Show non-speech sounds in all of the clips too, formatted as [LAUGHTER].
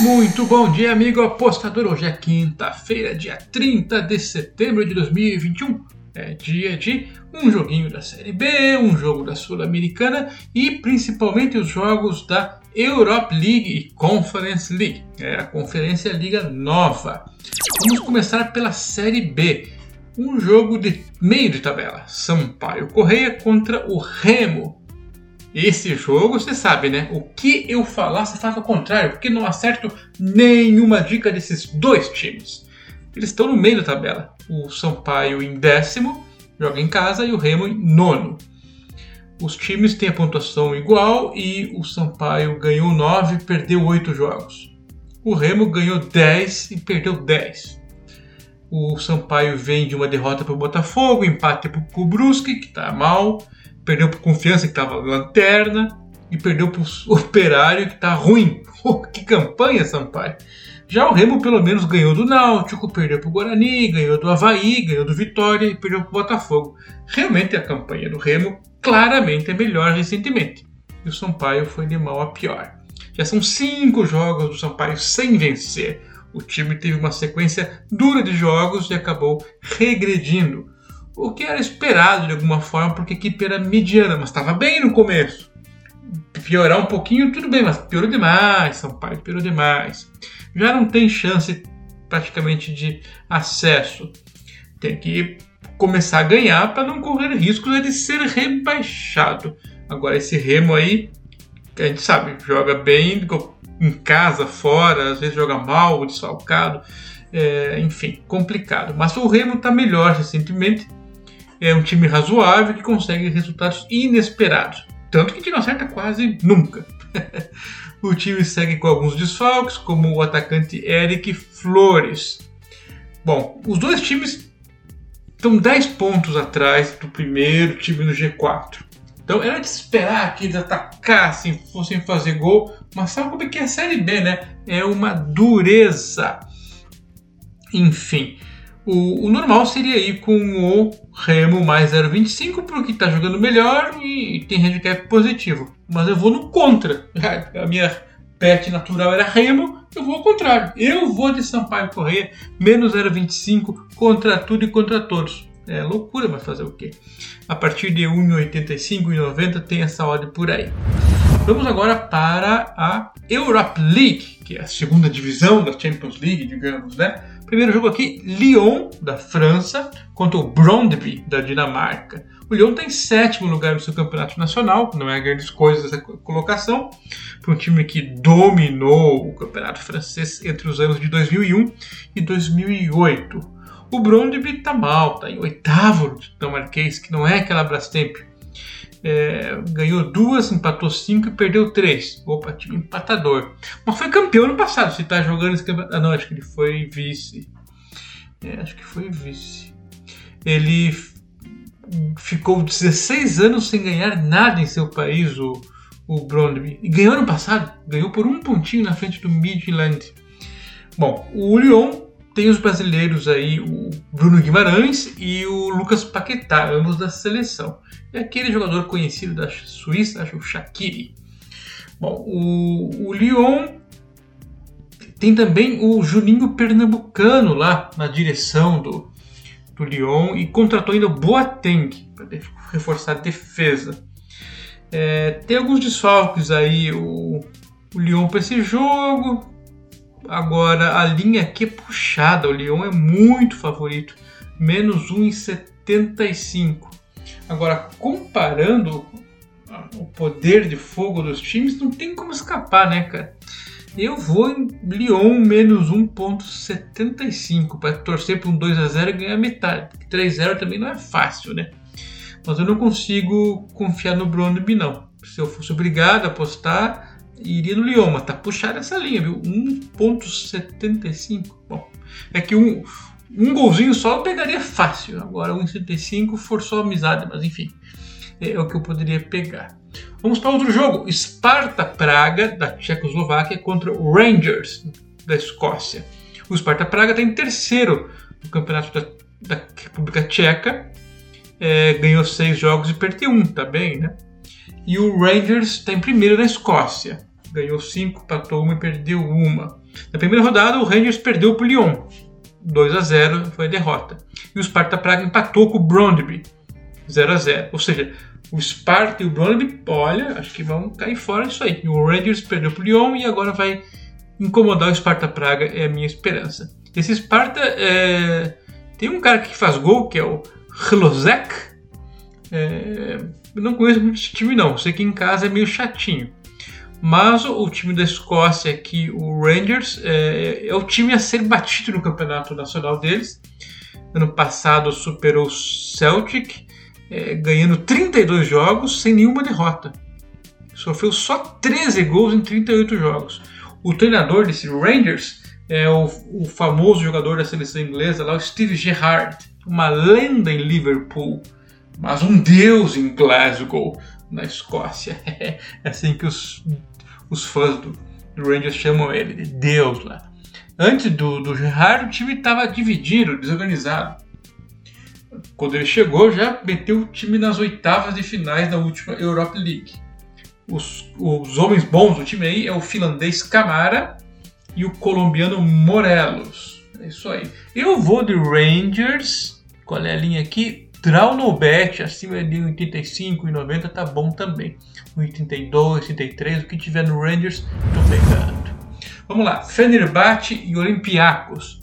Muito bom dia, amigo apostador. Hoje é quinta-feira, dia 30 de setembro de 2021. É dia de um joguinho da Série B, um jogo da Sul-Americana e principalmente os jogos da Europe League e Conference League. É a Conferência Liga Nova. Vamos começar pela Série B. Um jogo de meio de tabela. Sampaio Correia contra o Remo. Esse jogo, você sabe, né? O que eu falar, você faz ao contrário, porque não acerto nenhuma dica desses dois times. Eles estão no meio da tabela. O Sampaio em décimo, joga em casa, e o Remo em nono. Os times têm a pontuação igual e o Sampaio ganhou 9 e perdeu 8 jogos. O Remo ganhou 10 e perdeu 10. O Sampaio vem de uma derrota para o Botafogo, empate para o Brusque, que está mal perdeu por confiança que estava lanterna e perdeu para o [LAUGHS] operário que está ruim. [LAUGHS] que campanha, Sampaio! Já o Remo pelo menos ganhou do Náutico, perdeu para o Guarani, ganhou do Havaí, ganhou do Vitória e perdeu para o Botafogo. Realmente a campanha do Remo claramente é melhor recentemente. E o Sampaio foi de mal a pior. Já são cinco jogos do Sampaio sem vencer. O time teve uma sequência dura de jogos e acabou regredindo o que era esperado de alguma forma, porque a equipe era mediana, mas estava bem no começo. Piorar um pouquinho, tudo bem, mas piorou demais, São Paulo piorou demais. Já não tem chance praticamente de acesso. Tem que começar a ganhar para não correr riscos de ser rebaixado. Agora, esse Remo aí, a gente sabe, joga bem em casa, fora, às vezes joga mal, desfalcado, é, enfim, complicado. Mas o Remo está melhor recentemente é um time razoável que consegue resultados inesperados. Tanto que a gente não acerta quase nunca. [LAUGHS] o time segue com alguns desfalques, como o atacante Eric Flores. Bom, os dois times estão 10 pontos atrás do primeiro time no G4. Então era de esperar que eles atacassem, fossem fazer gol, mas sabe como é que é a Série B, né? É uma dureza. Enfim, o, o normal seria ir com o Remo mais 0,25 porque está jogando melhor e tem handicap positivo. Mas eu vou no contra. [LAUGHS] A minha pet natural era Remo, eu vou ao contrário. Eu vou de Sampaio Correia, menos 0,25 contra tudo e contra todos. É loucura, mas fazer o quê? A partir de 1,85 e 90 tem essa odd por aí. Vamos agora para a Europe League, que é a segunda divisão da Champions League, digamos, né? Primeiro jogo aqui, Lyon, da França, contra o Brondby, da Dinamarca. O Lyon está em sétimo lugar no seu campeonato nacional, não é grandes coisas essa colocação, para um time que dominou o campeonato francês entre os anos de 2001 e 2008. O Brondby está mal, está em oitavo dinamarquês, que não é aquela Brastemp é, ganhou duas, empatou cinco e perdeu três. Opa, time empatador. Mas foi campeão no passado. Se tá jogando esse campeonato. Ah, não, acho que ele foi vice. É, acho que foi vice. Ele ficou 16 anos sem ganhar nada em seu país, o, o Brondby. E ganhou no passado. Ganhou por um pontinho na frente do Midland. Bom, o Lyon tem os brasileiros aí, o Bruno Guimarães e o Lucas Paquetá, ambos da seleção. E aquele jogador conhecido da Suíça, acho o Shaqiri. Bom, o, o Lyon tem também o Juninho Pernambucano lá na direção do, do Lyon e contratou ainda o Boateng para reforçar a defesa. É, tem alguns desfalques aí, o, o Lyon para esse jogo, Agora, a linha aqui é puxada, o Lyon é muito favorito, menos 1,75. Agora, comparando o poder de fogo dos times, não tem como escapar, né, cara? Eu vou em Lyon menos 1,75 para torcer para um 2 a 0 e ganhar metade. 3 a 0 também não é fácil, né? Mas eu não consigo confiar no Brondby, não. Se eu fosse obrigado a apostar, iria no Lyon, mas tá puxada essa linha, viu? 1.75. Bom, é que um, um golzinho só eu pegaria fácil. Agora 1.75 forçou a amizade, mas enfim, é, é o que eu poderia pegar. Vamos para outro jogo. Sparta Praga, da Tchecoslováquia, contra o Rangers, da Escócia. O Sparta Praga está em terceiro no campeonato da, da República Tcheca. É, ganhou seis jogos e perdeu um, tá bem, né? E o Rangers está em primeiro na Escócia. Ganhou 5, empatou uma e perdeu uma. Na primeira rodada, o Rangers perdeu para o Lyon. 2 a 0 foi a derrota. E o Sparta Praga empatou com o Brondby. 0 a 0 Ou seja, o Sparta e o Brondby, olha, acho que vão cair fora disso aí. O Rangers perdeu para o Lyon e agora vai incomodar o Sparta Praga, é a minha esperança. Esse Sparta é... tem um cara que faz gol, que é o Hlozek. É... Eu não conheço muito esse time não, sei que em casa é meio chatinho. Mas o time da Escócia aqui, o Rangers, é, é o time a ser batido no campeonato nacional deles. Ano passado superou o Celtic, é, ganhando 32 jogos sem nenhuma derrota. Sofreu só 13 gols em 38 jogos. O treinador desse Rangers é o, o famoso jogador da seleção inglesa, lá, o Steve Gerrard, uma lenda em Liverpool, mas um deus em Glasgow, na Escócia. [LAUGHS] é assim que os os fãs do, do Rangers chamam ele de Deus lá. Antes do, do Gerrard, o time estava dividido, desorganizado. Quando ele chegou, já meteu o time nas oitavas de finais da última Europa League. Os, os homens bons do time aí é o finlandês Camara e o colombiano Morelos. É isso aí. Eu vou de Rangers. Qual é a linha aqui? Draw no bet, acima de 85 e 90 tá bom também. 82, 83, o que tiver no Rangers, tô pegando. Vamos lá, Fenerbahçe e Olympiacos.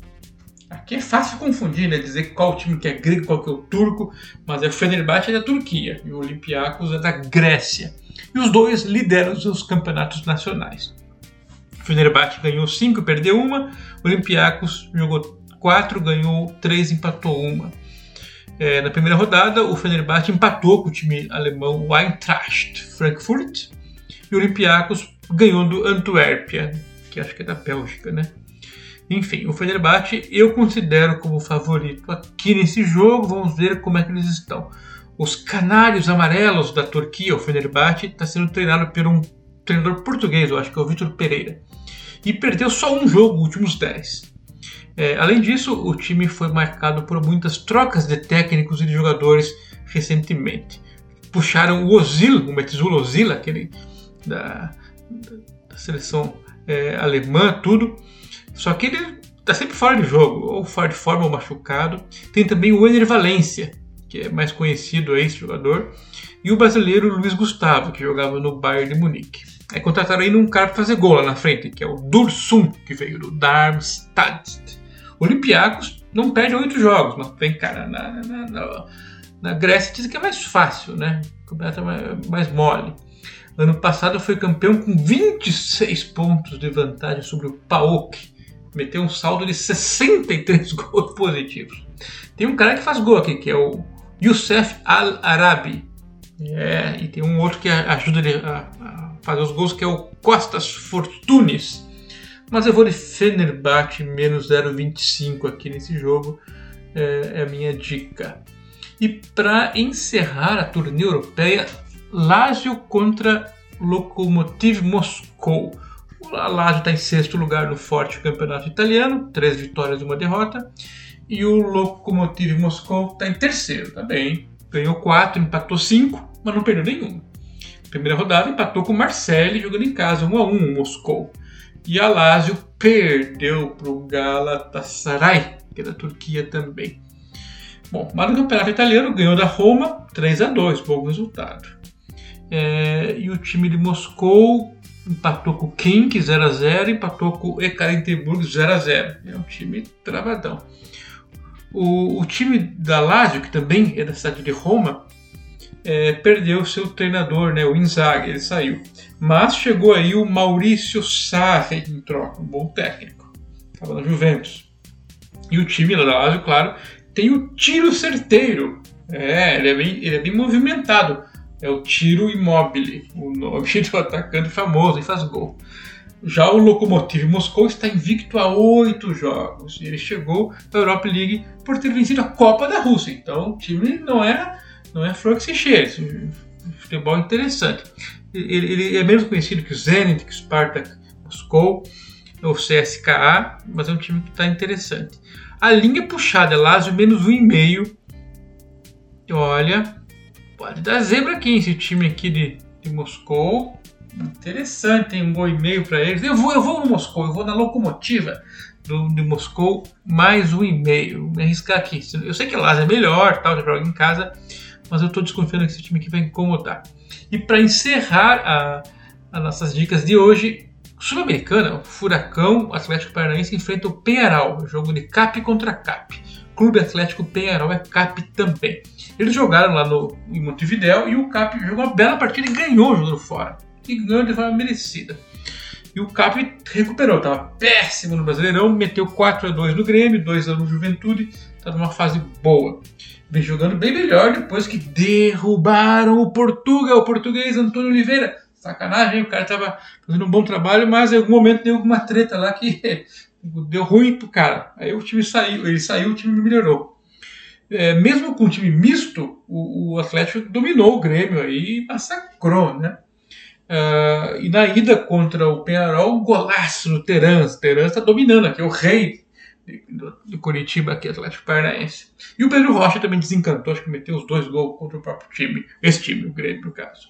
Aqui é fácil confundir, né? Dizer qual time que é grego, qual que é o turco, mas é o Fenerbahçe é da Turquia e o Olympiacos é da Grécia. E os dois lideram os seus campeonatos nacionais. Fenerbahçe ganhou 5, perdeu uma. O Olympiacos jogou 4, ganhou 3, empatou uma. É, na primeira rodada, o Fenerbahçe empatou com o time alemão Eintracht Frankfurt e o Olympiacos ganhou do Antuérpia, que acho que é da Bélgica, né? Enfim, o Fenerbahçe eu considero como favorito aqui nesse jogo. Vamos ver como é que eles estão. Os Canários Amarelos da Turquia, o Fenerbahçe, está sendo treinado por um treinador português, eu acho que é o Vitor Pereira. E perdeu só um jogo, últimos 10. É, além disso, o time foi marcado por muitas trocas de técnicos e de jogadores recentemente. Puxaram o Ozil, o Metzulo Ozil, aquele da, da seleção é, alemã, tudo. Só que ele está sempre fora de jogo, ou fora de forma ou machucado. Tem também o Ener Valencia, que é mais conhecido aí, esse jogador. E o brasileiro Luiz Gustavo, que jogava no Bayern de Munique. É contrataram ainda um cara para fazer gol lá na frente, que é o Dursun, que veio do Darmstadt. Olympiacos não perde oito jogos, mas vem, cara, na, na, na, na Grécia dizem que é mais fácil, né? O campeonato é mais, mais mole. Ano passado foi campeão com 26 pontos de vantagem sobre o PAOK. Meteu um saldo de 63 [LAUGHS] gols positivos. Tem um cara que faz gol aqui, que é o Youssef Al-Arabi. É, e tem um outro que ajuda ele a, a fazer os gols, que é o Costas Fortunes mas eu vou de Fenerbahçe menos 0,25 aqui nesse jogo. É, é a minha dica. E para encerrar a turnê europeia, Lazio contra Lokomotiv Moscou. O Lazio está em sexto lugar no forte campeonato italiano, três vitórias e uma derrota. E o Lokomotiv Moscou está em terceiro, tá bem. Ganhou quatro, empatou cinco, mas não perdeu nenhum. Primeira rodada empatou com o Marseille jogando em casa, 1 a 1 Moscou. E a Lazio perdeu para o Galatasaray, que é da Turquia também. Bom, mas no campeonato italiano ganhou da Roma 3 a 2 bom resultado. É, e o time de Moscou empatou com o Kink 0 a 0 empatou com o Ekaterinburg 0 a 0 É um time travadão. O, o time da Lazio, que também é da cidade de Roma, é, perdeu seu treinador, né, o Inzaghi, ele saiu. Mas chegou aí o Maurício Sarri em troca, um bom técnico. Estava na Juventus. E o time da Lazio, claro, tem o tiro certeiro. É, ele é bem, ele é bem movimentado. É o tiro imóvel, o nome [LAUGHS] do atacante famoso e faz gol. Já o Lokomotiv Moscou está invicto a oito jogos. Ele chegou à Europa League por ter vencido a Copa da Rússia. Então o time não é não é flor que se. Futebol interessante. Ele, ele, é menos conhecido que o Zenit, que o Spartak Moscou, ou CSKA, mas é um time que está interessante. A linha puxada é Lazio menos 1,5. Olha, pode dar zebra aqui esse time aqui de, de Moscou. Interessante, tem um bom e-mail para eles. Eu vou, eu vou no Moscou, eu vou na locomotiva do, de Moscou, mais um e-mail. Me arriscar aqui. Eu sei que lá é melhor, tal, já joga em casa, mas eu estou desconfiando que esse time aqui vai incomodar. E para encerrar a, as nossas dicas de hoje, Sul-Americana, o Furacão Atlético Paranaense enfrenta o Penharol, jogo de CAP contra CAP. Clube Atlético Penharol é CAP também. Eles jogaram lá no, em Montevideo e o CAP jogou uma bela partida e ganhou jogando fora. E ganhou de forma merecida. E o CAP recuperou, estava péssimo no Brasileirão, meteu 4 a 2 no Grêmio, 2 a 1 no Juventude, está numa fase boa. Vem jogando bem melhor depois que derrubaram o Portugal, o português Antônio Oliveira. Sacanagem, o cara estava fazendo um bom trabalho, mas em algum momento deu alguma treta lá que [LAUGHS] deu ruim pro cara. Aí o time saiu, ele saiu, o time melhorou. É, mesmo com o time misto, o, o, Atlético dominou o Grêmio aí e massacrou, né? Uh, e na ida contra o Penharol, golaço no Terans. Terans está dominando aqui, o rei do, do Curitiba aqui, Atlético Paranaense. E o Pedro Rocha também desencantou, acho que meteu os dois gols contra o próprio time, esse time, o Grêmio, no caso.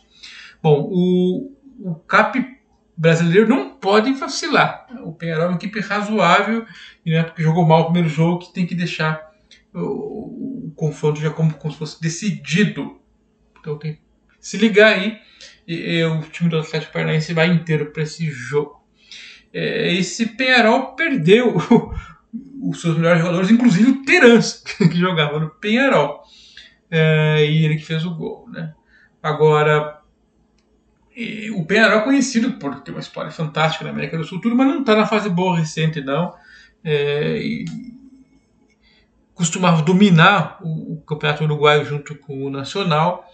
Bom, o, o CAP brasileiro não pode vacilar. O Penharol é uma equipe razoável e é porque jogou mal o primeiro jogo que tem que deixar o, o confronto já como, como se fosse decidido. Então tem que se ligar aí. E, e o time do Atlético Paranaense vai inteiro para esse jogo. É, esse Penharol perdeu [LAUGHS] os seus melhores jogadores, inclusive o Terans, [LAUGHS] que jogava no Penharol. É, e ele que fez o gol. Né? Agora, e o Penharol é conhecido por ter uma história fantástica na América do Sul, tudo, mas não está na fase boa recente, não. É, costumava dominar o, o, Campeonato Uruguaio junto com o Nacional,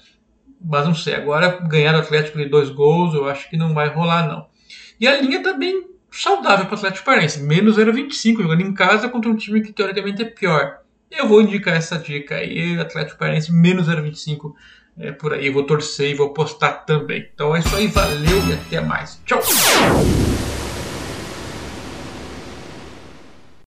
mas não sei, agora ganhar o Atlético de dois gols, eu acho que não vai rolar, não. E a linha está bem saudável para o Atlético Paranaense, menos 0,25, jogando em casa contra um time que teoricamente é pior. Eu vou indicar essa dica aí, Atlético Paranaense menos 0,25 é, por aí. Eu vou torcer e vou postar também. Então é isso aí, valeu e até mais. Tchau!